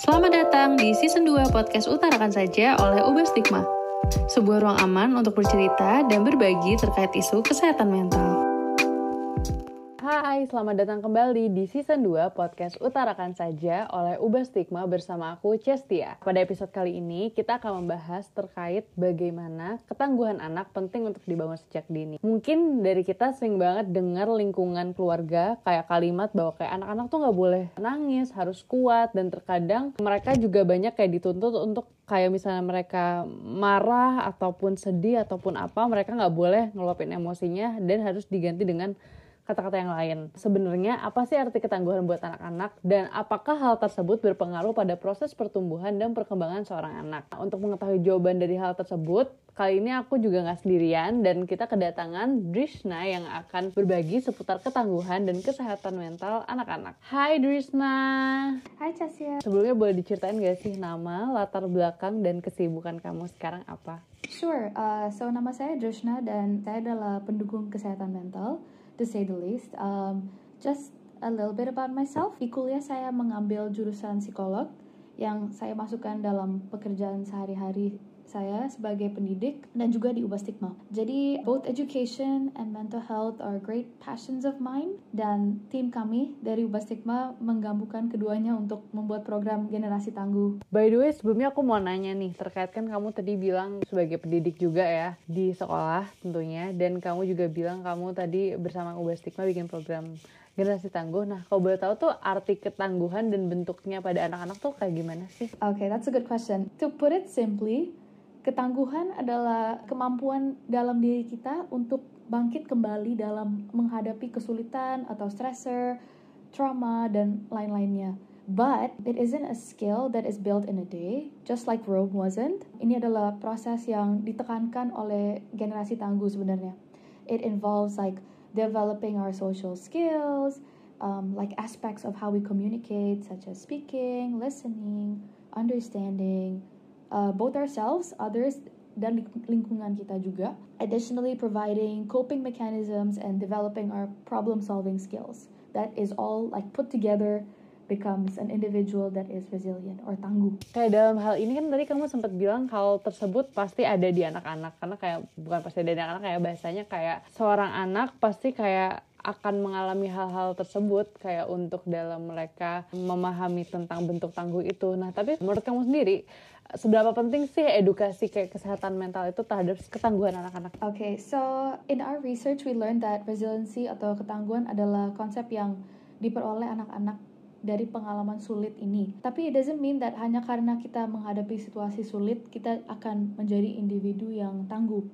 Selamat datang di season 2 podcast Utarakan Saja oleh Ubah Stigma. Sebuah ruang aman untuk bercerita dan berbagi terkait isu kesehatan mental. Hai, selamat datang kembali di season 2 podcast Utarakan Saja oleh Ubah Stigma bersama aku Cestia. Pada episode kali ini kita akan membahas terkait bagaimana ketangguhan anak penting untuk dibangun sejak dini. Mungkin dari kita sering banget dengar lingkungan keluarga kayak kalimat bahwa kayak anak-anak tuh nggak boleh nangis, harus kuat dan terkadang mereka juga banyak kayak dituntut untuk kayak misalnya mereka marah ataupun sedih ataupun apa mereka nggak boleh ngeluapin emosinya dan harus diganti dengan kata-kata yang lain. Sebenarnya apa sih arti ketangguhan buat anak-anak dan apakah hal tersebut berpengaruh pada proses pertumbuhan dan perkembangan seorang anak? Untuk mengetahui jawaban dari hal tersebut, kali ini aku juga nggak sendirian dan kita kedatangan Drishna yang akan berbagi seputar ketangguhan dan kesehatan mental anak-anak. Hai Drishna. Hai Casia. Sebelumnya boleh diceritain gak sih nama, latar belakang, dan kesibukan kamu sekarang apa? Sure, uh, so nama saya Drishna dan saya adalah pendukung kesehatan mental to say the least. Um, just a little bit about myself. Di kuliah saya mengambil jurusan psikolog yang saya masukkan dalam pekerjaan sehari-hari saya sebagai pendidik dan juga di Ubah Stigma. Jadi both education and mental health are great passions of mine dan tim kami dari Ubah Stigma menggabungkan keduanya untuk membuat program generasi tangguh. By the way, sebelumnya aku mau nanya nih terkait kan kamu tadi bilang sebagai pendidik juga ya di sekolah tentunya dan kamu juga bilang kamu tadi bersama Ubah Stigma bikin program generasi tangguh. Nah, kalau boleh tahu tuh arti ketangguhan dan bentuknya pada anak-anak tuh kayak gimana sih? Okay, that's a good question. To put it simply, Ketangguhan adalah kemampuan dalam diri kita untuk bangkit kembali dalam menghadapi kesulitan atau stressor, trauma, dan lain-lainnya. But it isn't a skill that is built in a day, just like Rome wasn't. Ini adalah proses yang ditekankan oleh generasi tangguh sebenarnya. It involves like developing our social skills, um, like aspects of how we communicate, such as speaking, listening, understanding, uh, both ourselves, others, dan lingkungan kita juga. Additionally, providing coping mechanisms and developing our problem-solving skills. That is all like put together becomes an individual that is resilient or tangguh. Kayak dalam hal ini kan tadi kamu sempat bilang hal tersebut pasti ada di anak-anak karena kayak bukan pasti ada di anak-anak kayak bahasanya kayak seorang anak pasti kayak akan mengalami hal-hal tersebut kayak untuk dalam mereka memahami tentang bentuk tangguh itu. Nah, tapi menurut kamu sendiri seberapa penting sih edukasi kayak kesehatan mental itu terhadap ketangguhan anak-anak? Oke, okay, so in our research we learned that resiliency atau ketangguhan adalah konsep yang diperoleh anak-anak dari pengalaman sulit ini. Tapi it doesn't mean that hanya karena kita menghadapi situasi sulit kita akan menjadi individu yang tangguh,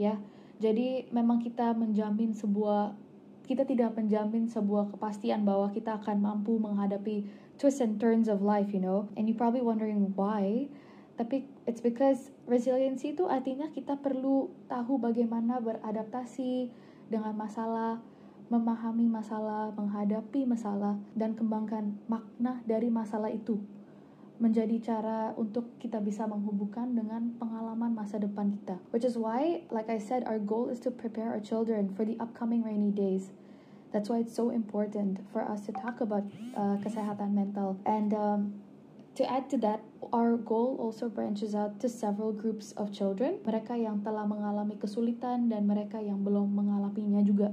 ya. Jadi memang kita menjamin sebuah kita tidak menjamin sebuah kepastian bahwa kita akan mampu menghadapi twists and turns of life, you know. And you probably wondering why tapi it's because resiliency itu artinya kita perlu tahu bagaimana beradaptasi dengan masalah, memahami masalah, menghadapi masalah, dan kembangkan makna dari masalah itu menjadi cara untuk kita bisa menghubungkan dengan pengalaman masa depan kita. Which is why, like I said, our goal is to prepare our children for the upcoming rainy days. That's why it's so important for us to talk about uh, kesehatan mental. And um, To add to that, our goal also branches out to several groups of children, mereka yang telah mengalami kesulitan dan mereka yang belum mengalaminya juga.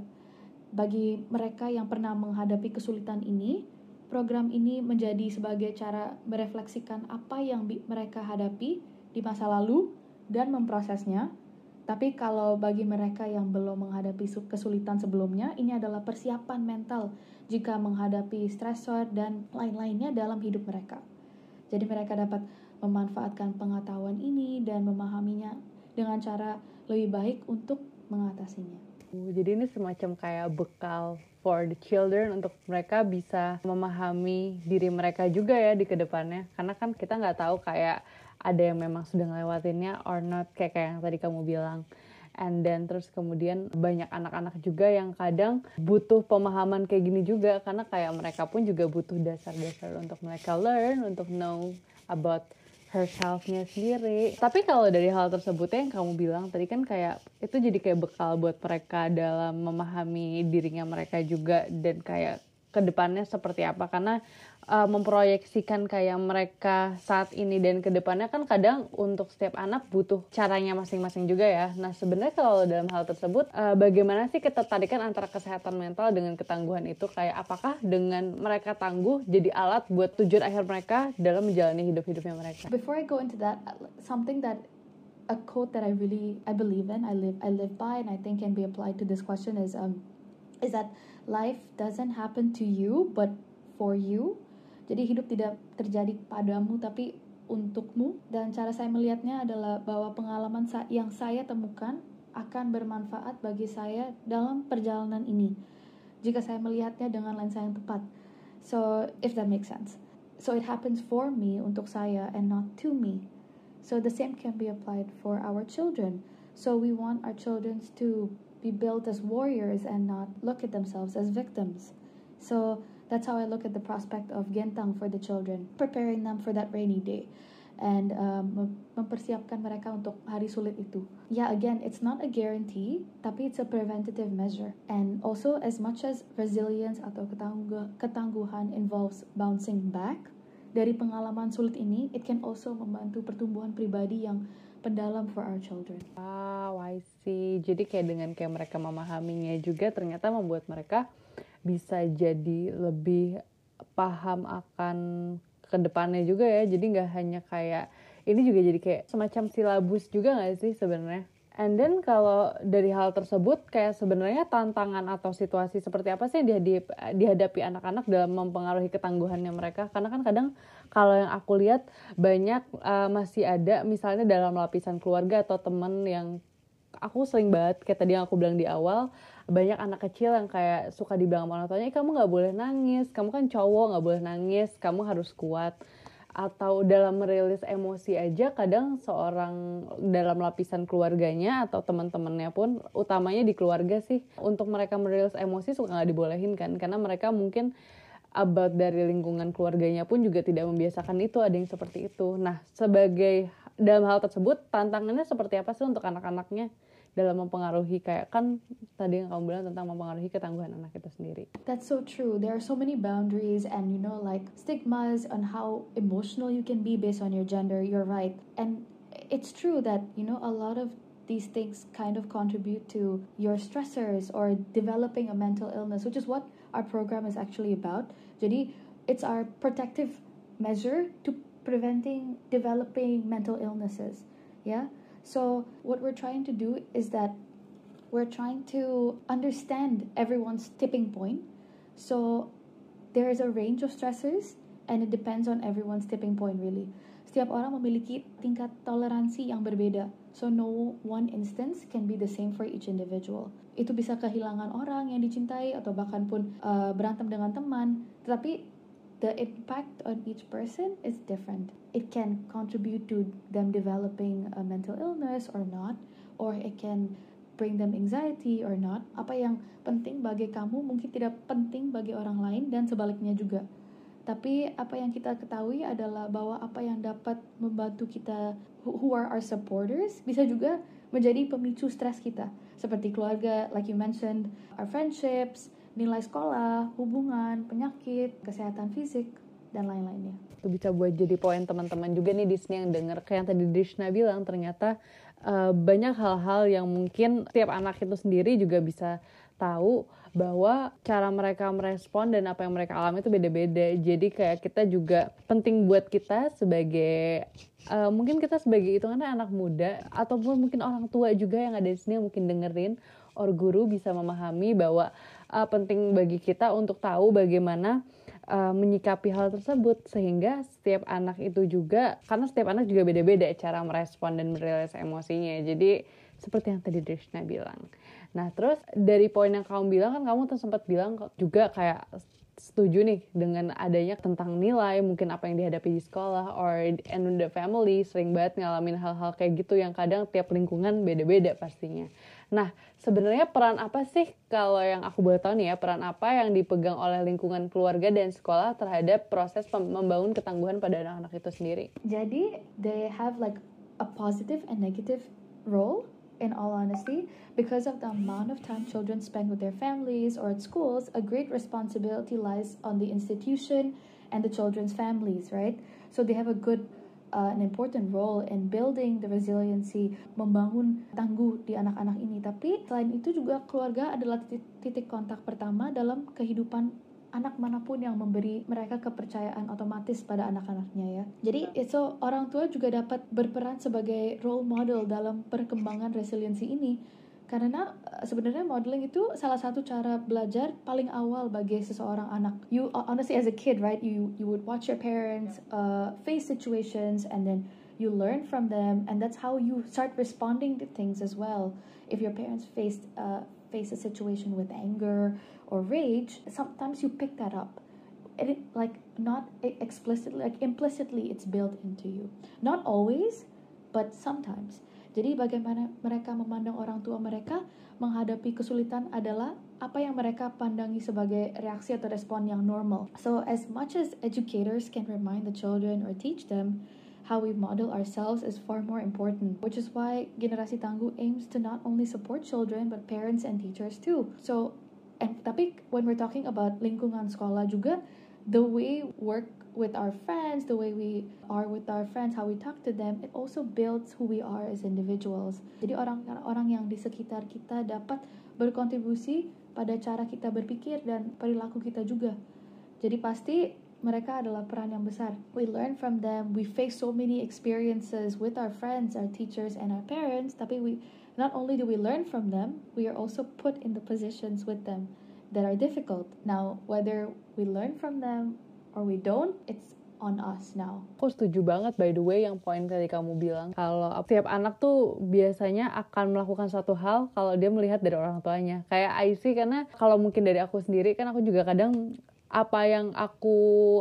Bagi mereka yang pernah menghadapi kesulitan ini, program ini menjadi sebagai cara merefleksikan apa yang mereka hadapi di masa lalu dan memprosesnya. Tapi kalau bagi mereka yang belum menghadapi kesulitan sebelumnya, ini adalah persiapan mental jika menghadapi stresor dan lain-lainnya dalam hidup mereka. Jadi mereka dapat memanfaatkan pengetahuan ini dan memahaminya dengan cara lebih baik untuk mengatasinya. Jadi ini semacam kayak bekal for the children untuk mereka bisa memahami diri mereka juga ya di ke depannya. Karena kan kita nggak tahu kayak ada yang memang sudah ngelewatinnya or not kayak, kayak yang tadi kamu bilang and then terus kemudian banyak anak-anak juga yang kadang butuh pemahaman kayak gini juga karena kayak mereka pun juga butuh dasar-dasar untuk mereka learn untuk know about herself-nya sendiri. Tapi kalau dari hal tersebut yang kamu bilang tadi kan kayak itu jadi kayak bekal buat mereka dalam memahami dirinya mereka juga dan kayak ke depannya seperti apa karena uh, memproyeksikan kayak mereka saat ini dan ke depannya kan kadang untuk setiap anak butuh caranya masing-masing juga ya. Nah sebenarnya kalau dalam hal tersebut uh, bagaimana sih ketertarikan antara kesehatan mental dengan ketangguhan itu kayak apakah dengan mereka tangguh jadi alat buat tujuan akhir mereka dalam menjalani hidup-hidupnya mereka? Before I go into that, something that a quote that I really I believe in, I live I live by, and I think can be applied to this question is um is that life doesn't happen to you but for you jadi hidup tidak terjadi padamu tapi untukmu dan cara saya melihatnya adalah bahwa pengalaman yang saya temukan akan bermanfaat bagi saya dalam perjalanan ini jika saya melihatnya dengan lensa yang tepat. So if that makes sense. So it happens for me untuk saya and not to me. So the same can be applied for our children. So we want our children to be built as warriors and not look at themselves as victims. So that's how I look at the prospect of gentang for the children, preparing them for that rainy day and um, mempersiapkan mereka untuk hari sulit itu. Yeah, again, it's not a guarantee, tapi it's a preventative measure. And also, as much as resilience atau ketangguh ketangguhan involves bouncing back dari pengalaman sulit ini, it can also membantu pertumbuhan pribadi yang pendalam for our children. Wow, I see. Jadi kayak dengan kayak mereka memahaminya juga ternyata membuat mereka bisa jadi lebih paham akan ke depannya juga ya jadi nggak hanya kayak ini juga jadi kayak semacam silabus juga nggak sih sebenarnya And then kalau dari hal tersebut kayak sebenarnya tantangan atau situasi seperti apa sih yang dihadapi anak-anak dalam mempengaruhi ketangguhannya mereka? Karena kan kadang kalau yang aku lihat banyak uh, masih ada misalnya dalam lapisan keluarga atau temen yang aku sering banget kayak tadi yang aku bilang di awal banyak anak kecil yang kayak suka dibilang sama orang tuanya, kamu nggak boleh nangis, kamu kan cowok nggak boleh nangis, kamu harus kuat. Atau dalam merilis emosi aja, kadang seorang dalam lapisan keluarganya atau teman-temannya pun, utamanya di keluarga sih, untuk mereka merilis emosi suka nggak dibolehin kan, karena mereka mungkin about dari lingkungan keluarganya pun juga tidak membiasakan itu, ada yang seperti itu. Nah, sebagai dalam hal tersebut, tantangannya seperti apa sih untuk anak-anaknya? dalam mempengaruhi kayak kan tadi yang kamu bilang tentang mempengaruhi ketangguhan anak itu sendiri. That's so true. There are so many boundaries and you know like stigmas on how emotional you can be based on your gender. You're right. And it's true that you know a lot of these things kind of contribute to your stressors or developing a mental illness, which is what our program is actually about. Jadi it's our protective measure to preventing developing mental illnesses. Yeah. So, what we're trying to do is that we're trying to understand everyone's tipping point. So, there is a range of stressors and it depends on everyone's tipping point really. Setiap orang memiliki tingkat toleransi yang berbeda. So no one instance can be the same for each individual. Itu bisa kehilangan orang yang dicintai atau bahkan pun uh, berantem dengan teman. Tetapi the impact on each person is different. It can contribute to them developing a mental illness or not, or it can bring them anxiety or not. Apa yang penting bagi kamu mungkin tidak penting bagi orang lain dan sebaliknya juga. Tapi apa yang kita ketahui adalah bahwa apa yang dapat membantu kita who are our supporters bisa juga menjadi pemicu stres kita. Seperti keluarga, like you mentioned, our friendships, nilai sekolah, hubungan, penyakit, kesehatan fisik, dan lain-lainnya. Itu bisa buat jadi poin teman-teman juga nih di sini yang denger. Kayak yang tadi Dishna bilang, ternyata uh, banyak hal-hal yang mungkin setiap anak itu sendiri juga bisa tahu bahwa cara mereka merespon dan apa yang mereka alami itu beda-beda. Jadi kayak kita juga penting buat kita sebagai uh, mungkin kita sebagai itu karena anak muda ataupun mungkin orang tua juga yang ada di sini yang mungkin dengerin or guru bisa memahami bahwa uh, penting bagi kita untuk tahu bagaimana uh, menyikapi hal tersebut. Sehingga setiap anak itu juga karena setiap anak juga beda-beda cara merespon dan merilis emosinya. Jadi seperti yang tadi Drishna bilang nah terus dari poin yang kamu bilang kan kamu tuh sempat bilang juga kayak setuju nih dengan adanya tentang nilai mungkin apa yang dihadapi di sekolah or in the family sering banget ngalamin hal-hal kayak gitu yang kadang tiap lingkungan beda-beda pastinya Nah, sebenarnya peran apa sih kalau yang aku boleh tahu nih ya, peran apa yang dipegang oleh lingkungan keluarga dan sekolah terhadap proses membangun ketangguhan pada anak-anak itu sendiri? Jadi, they have like a positive and negative role in all honesty, because of the amount of time children spend with their families or at schools, a great responsibility lies on the institution and the children's families, right? So they have a good uh, an important role in building the resiliency, membangun tangguh di anak-anak ini. Tapi selain itu juga keluarga adalah titik, kontak pertama dalam kehidupan anak mana pun yang memberi mereka kepercayaan otomatis pada anak-anaknya ya. Jadi itu orang tua juga dapat berperan sebagai role model dalam perkembangan resiliensi ini. Karena uh, sebenarnya modeling itu salah satu cara belajar paling awal bagi seseorang anak. You uh, honestly as a kid, right? You you would watch your parents uh, face situations and then you learn from them and that's how you start responding to things as well. If your parents faced uh, face a situation with anger or rage, sometimes you pick that up. It, like not explicitly, like implicitly, it's built into you. Not always, but sometimes. Jadi bagaimana mereka memandang orang tua mereka menghadapi kesulitan adalah apa yang mereka pandangi sebagai reaksi atau respon yang normal. So as much as educators can remind the children or teach them, how we model ourselves is far more important, which is why Generasi Tangguh aims to not only support children but parents and teachers too. So, and tapi when we're talking about lingkungan sekolah juga, the way work with our friends, the way we are with our friends, how we talk to them, it also builds who we are as individuals. Jadi orang-orang yang di sekitar kita dapat berkontribusi pada cara kita berpikir dan perilaku kita juga. Jadi pasti mereka adalah peran yang besar. We learn from them. We face so many experiences with our friends, our teachers, and our parents. Tapi we not only do we learn from them, we are also put in the positions with them that are difficult. Now, whether we learn from them or we don't, it's on us now. Aku setuju banget by the way yang poin tadi kamu bilang kalau setiap anak tuh biasanya akan melakukan suatu hal kalau dia melihat dari orang tuanya. Kayak see karena kalau mungkin dari aku sendiri kan aku juga kadang apa yang aku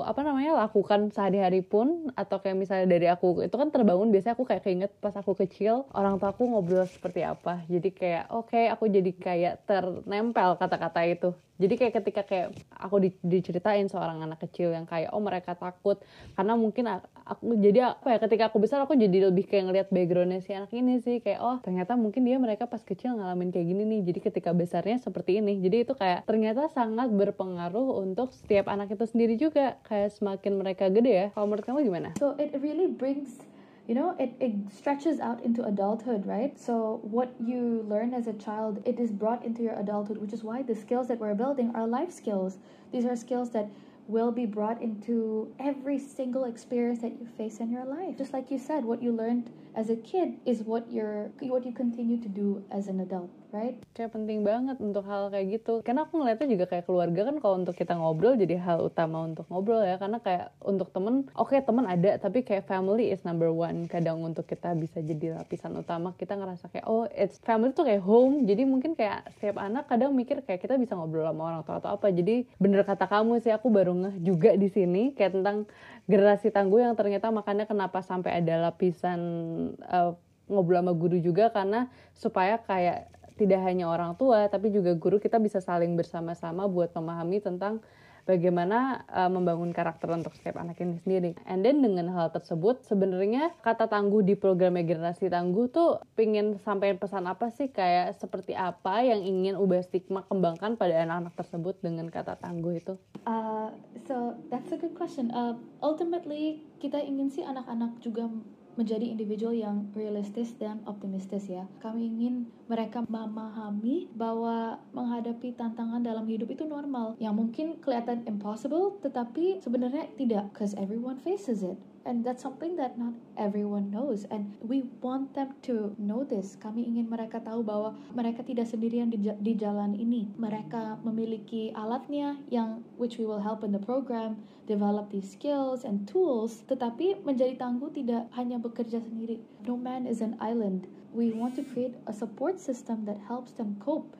apa namanya lakukan sehari-hari pun atau kayak misalnya dari aku itu kan terbangun biasanya aku kayak keinget pas aku kecil orang tua aku ngobrol seperti apa. Jadi kayak oke okay, aku jadi kayak ternempel kata-kata itu. Jadi kayak ketika kayak aku di, diceritain seorang anak kecil yang kayak oh mereka takut. Karena mungkin aku jadi apa ya ketika aku besar aku jadi lebih kayak ngeliat backgroundnya si anak ini sih. Kayak oh ternyata mungkin dia mereka pas kecil ngalamin kayak gini nih. Jadi ketika besarnya seperti ini. Jadi itu kayak ternyata sangat berpengaruh untuk setiap anak itu sendiri juga kayak semakin mereka gede ya. Kalau menurut kamu gimana? So it really brings you know it, it stretches out into adulthood right? So what you learn as a child it is brought into your adulthood which is why the skills that we're building are life skills. These are skills that will be brought into every single experience that you face in your life. Just like you said what you learned as a kid is what you're what you continue to do as an adult right? Kayak penting banget untuk hal kayak gitu. Karena aku ngeliatnya juga kayak keluarga kan kalau untuk kita ngobrol jadi hal utama untuk ngobrol ya. Karena kayak untuk temen, oke okay, temen ada, tapi kayak family is number one. Kadang untuk kita bisa jadi lapisan utama, kita ngerasa kayak oh it's family tuh kayak home. Jadi mungkin kayak setiap anak kadang mikir kayak kita bisa ngobrol sama orang tua atau apa. Jadi bener kata kamu sih, aku baru ngeh juga di sini kayak tentang generasi tangguh yang ternyata makanya kenapa sampai ada lapisan uh, ngobrol sama guru juga karena supaya kayak tidak hanya orang tua tapi juga guru kita bisa saling bersama-sama buat memahami tentang bagaimana uh, membangun karakter untuk setiap anak ini sendiri. And then dengan hal tersebut sebenarnya kata tangguh di program generasi tangguh tuh pingin sampaikan pesan apa sih kayak seperti apa yang ingin ubah stigma kembangkan pada anak-anak tersebut dengan kata tangguh itu? Uh, so that's a good question. Uh, ultimately kita ingin sih anak-anak juga menjadi individual yang realistis dan optimistis ya. Kami ingin mereka memahami bahwa menghadapi tantangan dalam hidup itu normal, yang mungkin kelihatan impossible, tetapi sebenarnya tidak, because everyone faces it and that's something that not everyone knows. And we want them to know this. Kami ingin mereka tahu bahwa mereka tidak sendirian di, di jalan ini. Mereka memiliki alatnya yang which we will help in the program develop these skills and tools tetapi menjadi tangguh tidak hanya bekerja sendiri. No man is an island. We want to create a support system that helps them cope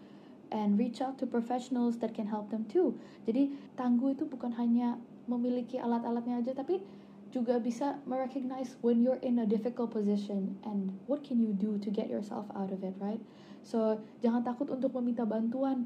and reach out to professionals that can help them too. Jadi tangguh itu bukan hanya memiliki alat-alatnya aja tapi juga bisa merecognize when you're in a difficult position and what can you do to get yourself out of it, right? So, jangan takut untuk meminta bantuan.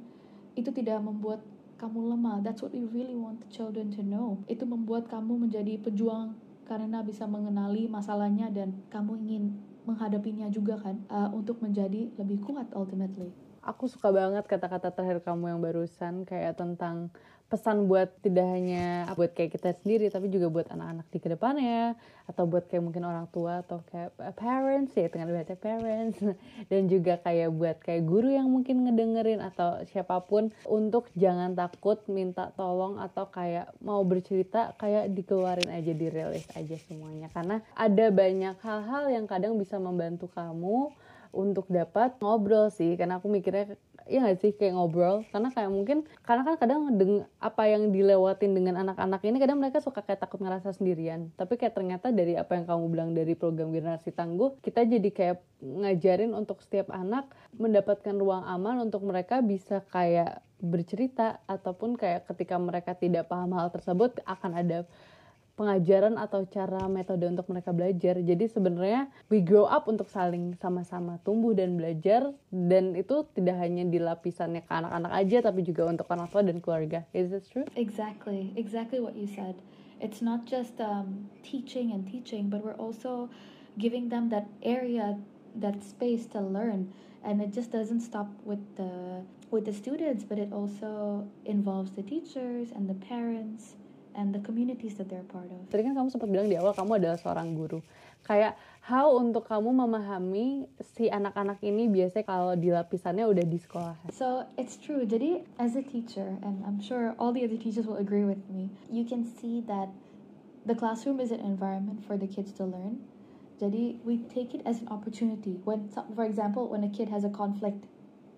Itu tidak membuat kamu lemah. That's what we really want the children to know. Itu membuat kamu menjadi pejuang karena bisa mengenali masalahnya dan kamu ingin menghadapinya juga kan uh, untuk menjadi lebih kuat ultimately. Aku suka banget kata-kata terakhir kamu yang barusan kayak tentang pesan buat tidak hanya buat kayak kita sendiri tapi juga buat anak-anak di ke depannya atau buat kayak mungkin orang tua atau kayak parents ya dengan bahasa parents. Dan juga kayak buat kayak guru yang mungkin ngedengerin atau siapa pun untuk jangan takut minta tolong atau kayak mau bercerita kayak dikeluarin aja dirilis aja semuanya. Karena ada banyak hal-hal yang kadang bisa membantu kamu untuk dapat ngobrol sih. Karena aku mikirnya ya gak sih kayak ngobrol. Karena kayak mungkin karena kan kadang deng, apa yang dilewatin dengan anak-anak ini kadang mereka suka kayak takut ngerasa sendirian. Tapi kayak ternyata dari apa yang kamu bilang dari program generasi tangguh kita jadi kayak ngajarin untuk setiap anak mendapatkan ruang aman untuk mereka bisa kayak bercerita ataupun kayak ketika mereka tidak paham hal tersebut akan ada pengajaran atau cara metode untuk mereka belajar. Jadi sebenarnya we grow up untuk saling sama-sama tumbuh dan belajar dan itu tidak hanya di lapisannya ke anak-anak aja tapi juga untuk orang tua dan keluarga. Is this true? Exactly, exactly what you said. It's not just um, teaching and teaching, but we're also giving them that area, that space to learn. And it just doesn't stop with the with the students, but it also involves the teachers and the parents and the communities that they're part of. Tadi kan kamu sempat bilang di awal kamu adalah seorang guru. Kayak how untuk kamu memahami si anak-anak ini biasanya kalau di lapisannya udah di sekolah. So it's true. Jadi as a teacher, and I'm sure all the other teachers will agree with me, you can see that the classroom is an environment for the kids to learn. Jadi we take it as an opportunity. When, for example, when a kid has a conflict,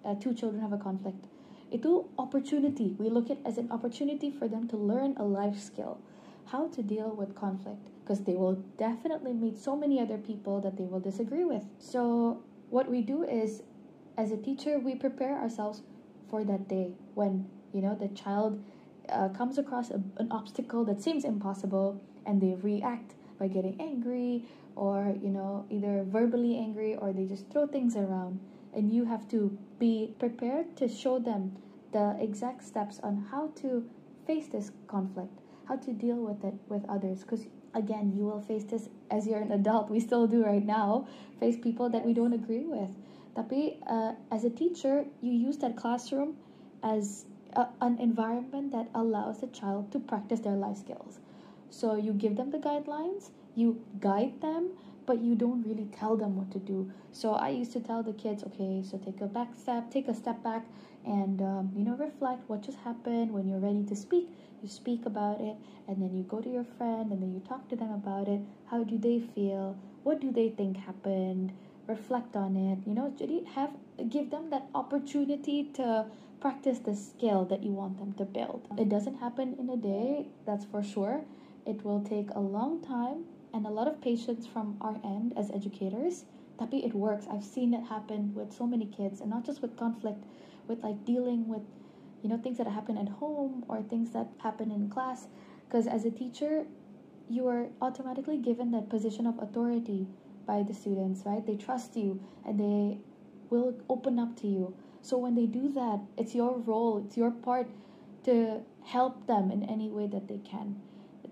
uh, two children have a conflict itu opportunity. We look at as an opportunity for them to learn a life skill, how to deal with conflict, because they will definitely meet so many other people that they will disagree with. So what we do is, as a teacher, we prepare ourselves for that day when you know the child uh, comes across a, an obstacle that seems impossible, and they react by getting angry or you know either verbally angry or they just throw things around and you have to be prepared to show them the exact steps on how to face this conflict, how to deal with it with others. Because again, you will face this as you're an adult. We still do right now face people that we don't agree with. Tapi uh, as a teacher, you use that classroom as a, an environment that allows the child to practice their life skills. So you give them the guidelines, you guide them, but you don't really tell them what to do. So I used to tell the kids, okay, so take a back step, take a step back, and um, you know reflect what just happened. When you're ready to speak, you speak about it, and then you go to your friend, and then you talk to them about it. How do they feel? What do they think happened? Reflect on it. You know, have give them that opportunity to practice the skill that you want them to build. It doesn't happen in a day, that's for sure. It will take a long time and a lot of patience from our end as educators. Tapi it works. I've seen it happen with so many kids, and not just with conflict, with like dealing with, you know, things that happen at home or things that happen in class. Because as a teacher, you are automatically given that position of authority by the students, right? They trust you and they will open up to you. So when they do that, it's your role, it's your part to help them in any way that they can.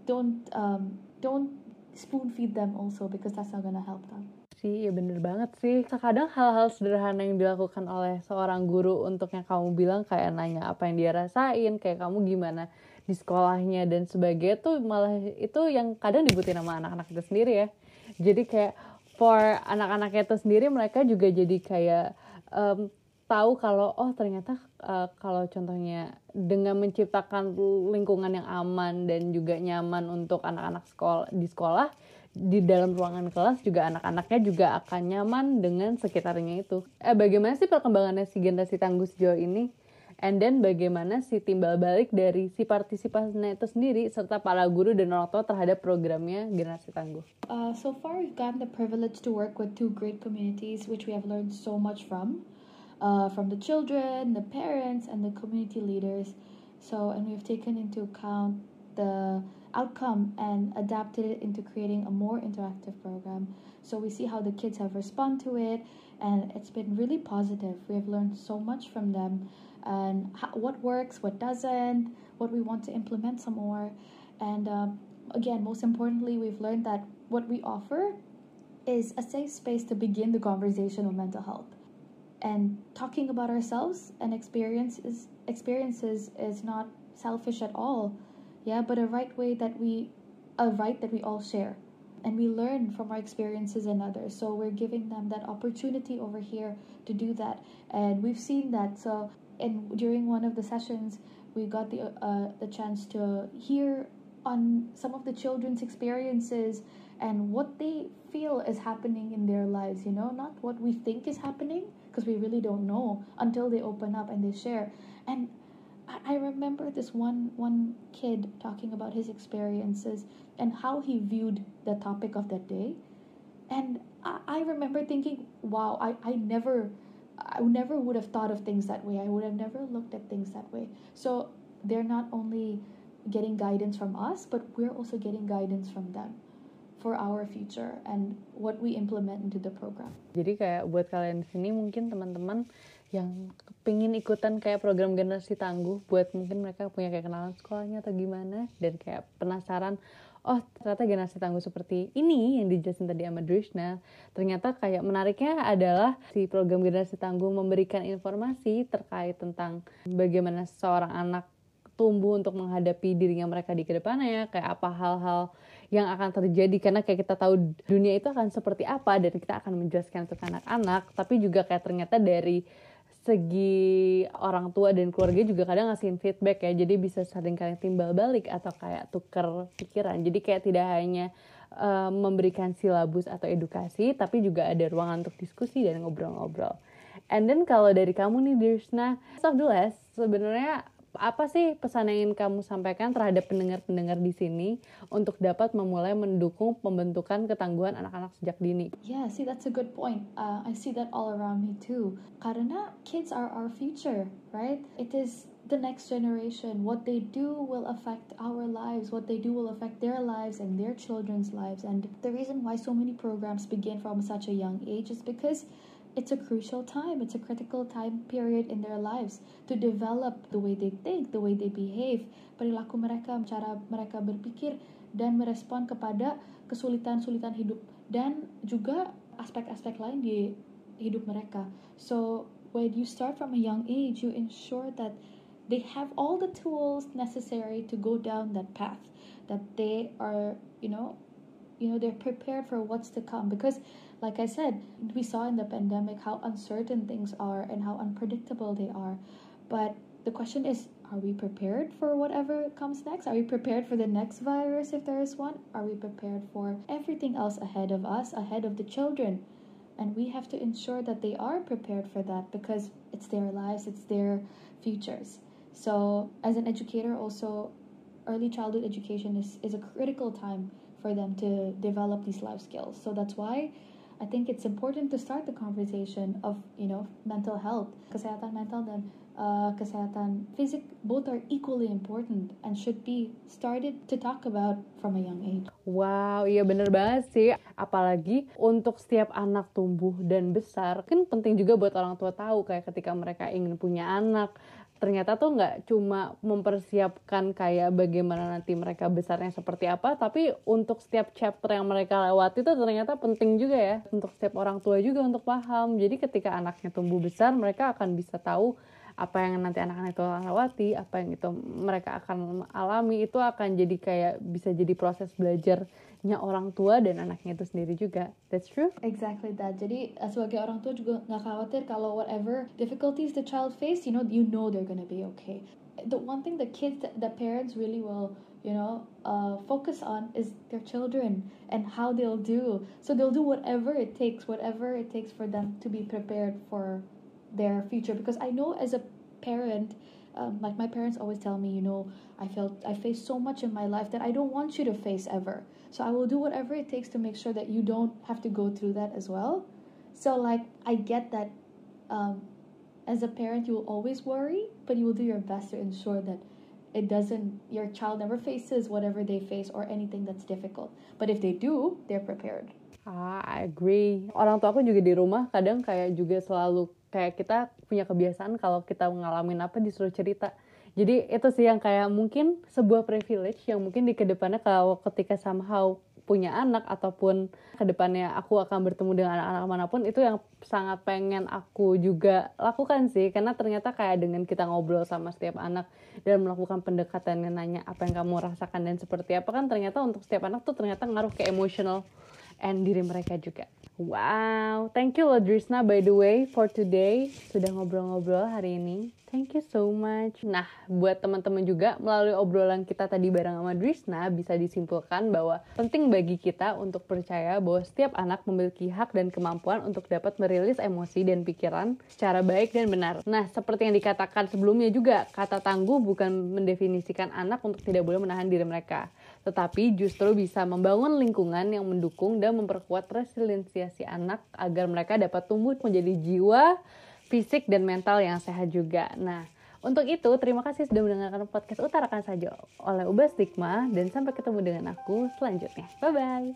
Don't um, don't spoon feed them also because that's not gonna help them. Sih, ya bener banget sih. Kadang hal-hal sederhana yang dilakukan oleh seorang guru untuk yang kamu bilang kayak nanya apa yang dia rasain, kayak kamu gimana di sekolahnya dan sebagainya tuh malah itu yang kadang dibutuhin sama anak-anak itu sendiri ya. Jadi kayak for anak-anaknya itu sendiri mereka juga jadi kayak um, tahu kalau oh ternyata uh, kalau contohnya dengan menciptakan lingkungan yang aman dan juga nyaman untuk anak-anak sekolah di sekolah di dalam ruangan kelas juga anak-anaknya juga akan nyaman dengan sekitarnya itu. Eh bagaimana sih perkembangannya si generasi tangguh sejauh ini? And then bagaimana si timbal balik dari si partisipasinya itu sendiri serta para guru dan orang tua terhadap programnya generasi tangguh. Uh, so far we've gotten the privilege to work with two great communities which we have learned so much from. Uh, from the children, the parents, and the community leaders. So, and we've taken into account the outcome and adapted it into creating a more interactive program. So we see how the kids have responded to it, and it's been really positive. We have learned so much from them, and how, what works, what doesn't, what we want to implement some more. And um, again, most importantly, we've learned that what we offer is a safe space to begin the conversation on mental health. And talking about ourselves and experiences experiences is not selfish at all. Yeah, but a right way that we a right that we all share. And we learn from our experiences and others. So we're giving them that opportunity over here to do that. And we've seen that. So and during one of the sessions we got the uh, the chance to hear on some of the children's experiences and what they feel is happening in their lives, you know, not what we think is happening, because we really don't know until they open up and they share. And I, remember this one one kid talking about his experiences and how he viewed the topic of that day. And I, I remember thinking, wow, I, I never I never would have thought of things that way. I would have never looked at things that way. So they're not only getting guidance from us, but we're also getting guidance from them for our future and what we implement into the program. Jadi kayak buat kalian di sini mungkin teman-teman yang pengen ikutan kayak program generasi tangguh buat mungkin mereka punya kayak kenalan sekolahnya atau gimana dan kayak penasaran oh ternyata generasi tangguh seperti ini yang dijelasin tadi sama Drishna ternyata kayak menariknya adalah si program generasi tangguh memberikan informasi terkait tentang bagaimana seorang anak tumbuh untuk menghadapi dirinya mereka di ke depannya kayak apa hal-hal yang akan terjadi. Karena kayak kita tahu dunia itu akan seperti apa dan kita akan menjelaskan untuk anak-anak. Tapi juga kayak ternyata dari segi orang tua dan keluarga juga kadang ngasihin feedback ya. Jadi bisa saling kalian timbal balik atau kayak tuker pikiran. Jadi kayak tidak hanya uh, memberikan silabus atau edukasi tapi juga ada ruangan untuk diskusi dan ngobrol-ngobrol. And then kalau dari kamu nih Dirsna last. Sebenarnya apa sih pesan yang ingin kamu sampaikan terhadap pendengar-pendengar di sini untuk dapat memulai mendukung pembentukan ketangguhan anak-anak sejak dini? Yeah, see that's a good point. Uh, I see that all around me too. Karena kids are our future, right? It is the next generation. What they do will affect our lives. What they do will affect their lives and their children's lives. And the reason why so many programs begin from such a young age is because it's a crucial time, it's a critical time period in their lives to develop the way they think, the way they behave, perilaku mereka, cara mereka berpikir dan merespon kepada kesulitan-kesulitan hidup dan juga aspek-aspek lain di hidup mereka. So when you start from a young age, you ensure that they have all the tools necessary to go down that path, that they are, you know, you know, they're prepared for what's to come because like I said, we saw in the pandemic how uncertain things are and how unpredictable they are. But the question is, are we prepared for whatever comes next? Are we prepared for the next virus if there is one? Are we prepared for everything else ahead of us, ahead of the children? And we have to ensure that they are prepared for that because it's their lives, it's their futures. So, as an educator, also, early childhood education is, is a critical time for them to develop these life skills. So, that's why I think it's important to start the conversation of you know mental health, kesehatan mental dan uh, kesehatan fisik both are equally important and should be started to talk about from a young age. Wow, iya bener banget sih. Apalagi untuk setiap anak tumbuh dan besar, kan penting juga buat orang tua tahu kayak ketika mereka ingin punya anak, ternyata tuh nggak cuma mempersiapkan kayak bagaimana nanti mereka besarnya seperti apa, tapi untuk setiap chapter yang mereka lewati itu ternyata penting juga ya untuk setiap orang tua juga untuk paham. Jadi ketika anaknya tumbuh besar, mereka akan bisa tahu apa yang nanti anak-anak itu lewati, apa yang itu mereka akan alami itu akan jadi kayak bisa jadi proses belajar nya orang tua dan anaknya itu sendiri juga. That's true? Exactly that. Jadi eh, sebagai orang tua juga nggak khawatir kalau whatever difficulties the child face, you know, you know they're gonna be okay. The one thing the kids, the parents really will, you know, uh, focus on is their children and how they'll do. So they'll do whatever it takes, whatever it takes for them to be prepared for their future. Because I know as a parent, um, like my parents always tell me, you know, I felt I faced so much in my life that I don't want you to face ever. So I will do whatever it takes to make sure that you don't have to go through that as well. So like I get that um, as a parent you will always worry, but you will do your best to ensure that it doesn't your child never faces whatever they face or anything that's difficult. But if they do, they're prepared. Ah, I agree. Orang tua aku juga di rumah kadang kayak juga selalu kayak kita punya kebiasaan kalau kita ngalamin apa disuruh cerita. Jadi itu sih yang kayak mungkin sebuah privilege yang mungkin di ke depannya kalau ketika somehow punya anak ataupun ke depannya aku akan bertemu dengan anak-anak mana pun itu yang sangat pengen aku juga lakukan sih. Karena ternyata kayak dengan kita ngobrol sama setiap anak dan melakukan pendekatan yang nanya apa yang kamu rasakan dan seperti apa kan ternyata untuk setiap anak tuh ternyata ngaruh ke emotional and diri mereka juga. Wow, thank you Lodrisna by the way for today sudah ngobrol-ngobrol hari ini. Thank you so much. Nah, buat teman-teman juga melalui obrolan kita tadi bareng sama Drisna bisa disimpulkan bahwa penting bagi kita untuk percaya bahwa setiap anak memiliki hak dan kemampuan untuk dapat merilis emosi dan pikiran secara baik dan benar. Nah, seperti yang dikatakan sebelumnya juga, kata tangguh bukan mendefinisikan anak untuk tidak boleh menahan diri mereka, tetapi justru bisa membangun lingkungan yang mendukung dan memperkuat resiliensi anak agar mereka dapat tumbuh menjadi jiwa fisik dan mental yang sehat juga. Nah, untuk itu, terima kasih sudah mendengarkan podcast Utarakan Saja oleh Ubah Stigma dan sampai ketemu dengan aku selanjutnya. Bye-bye.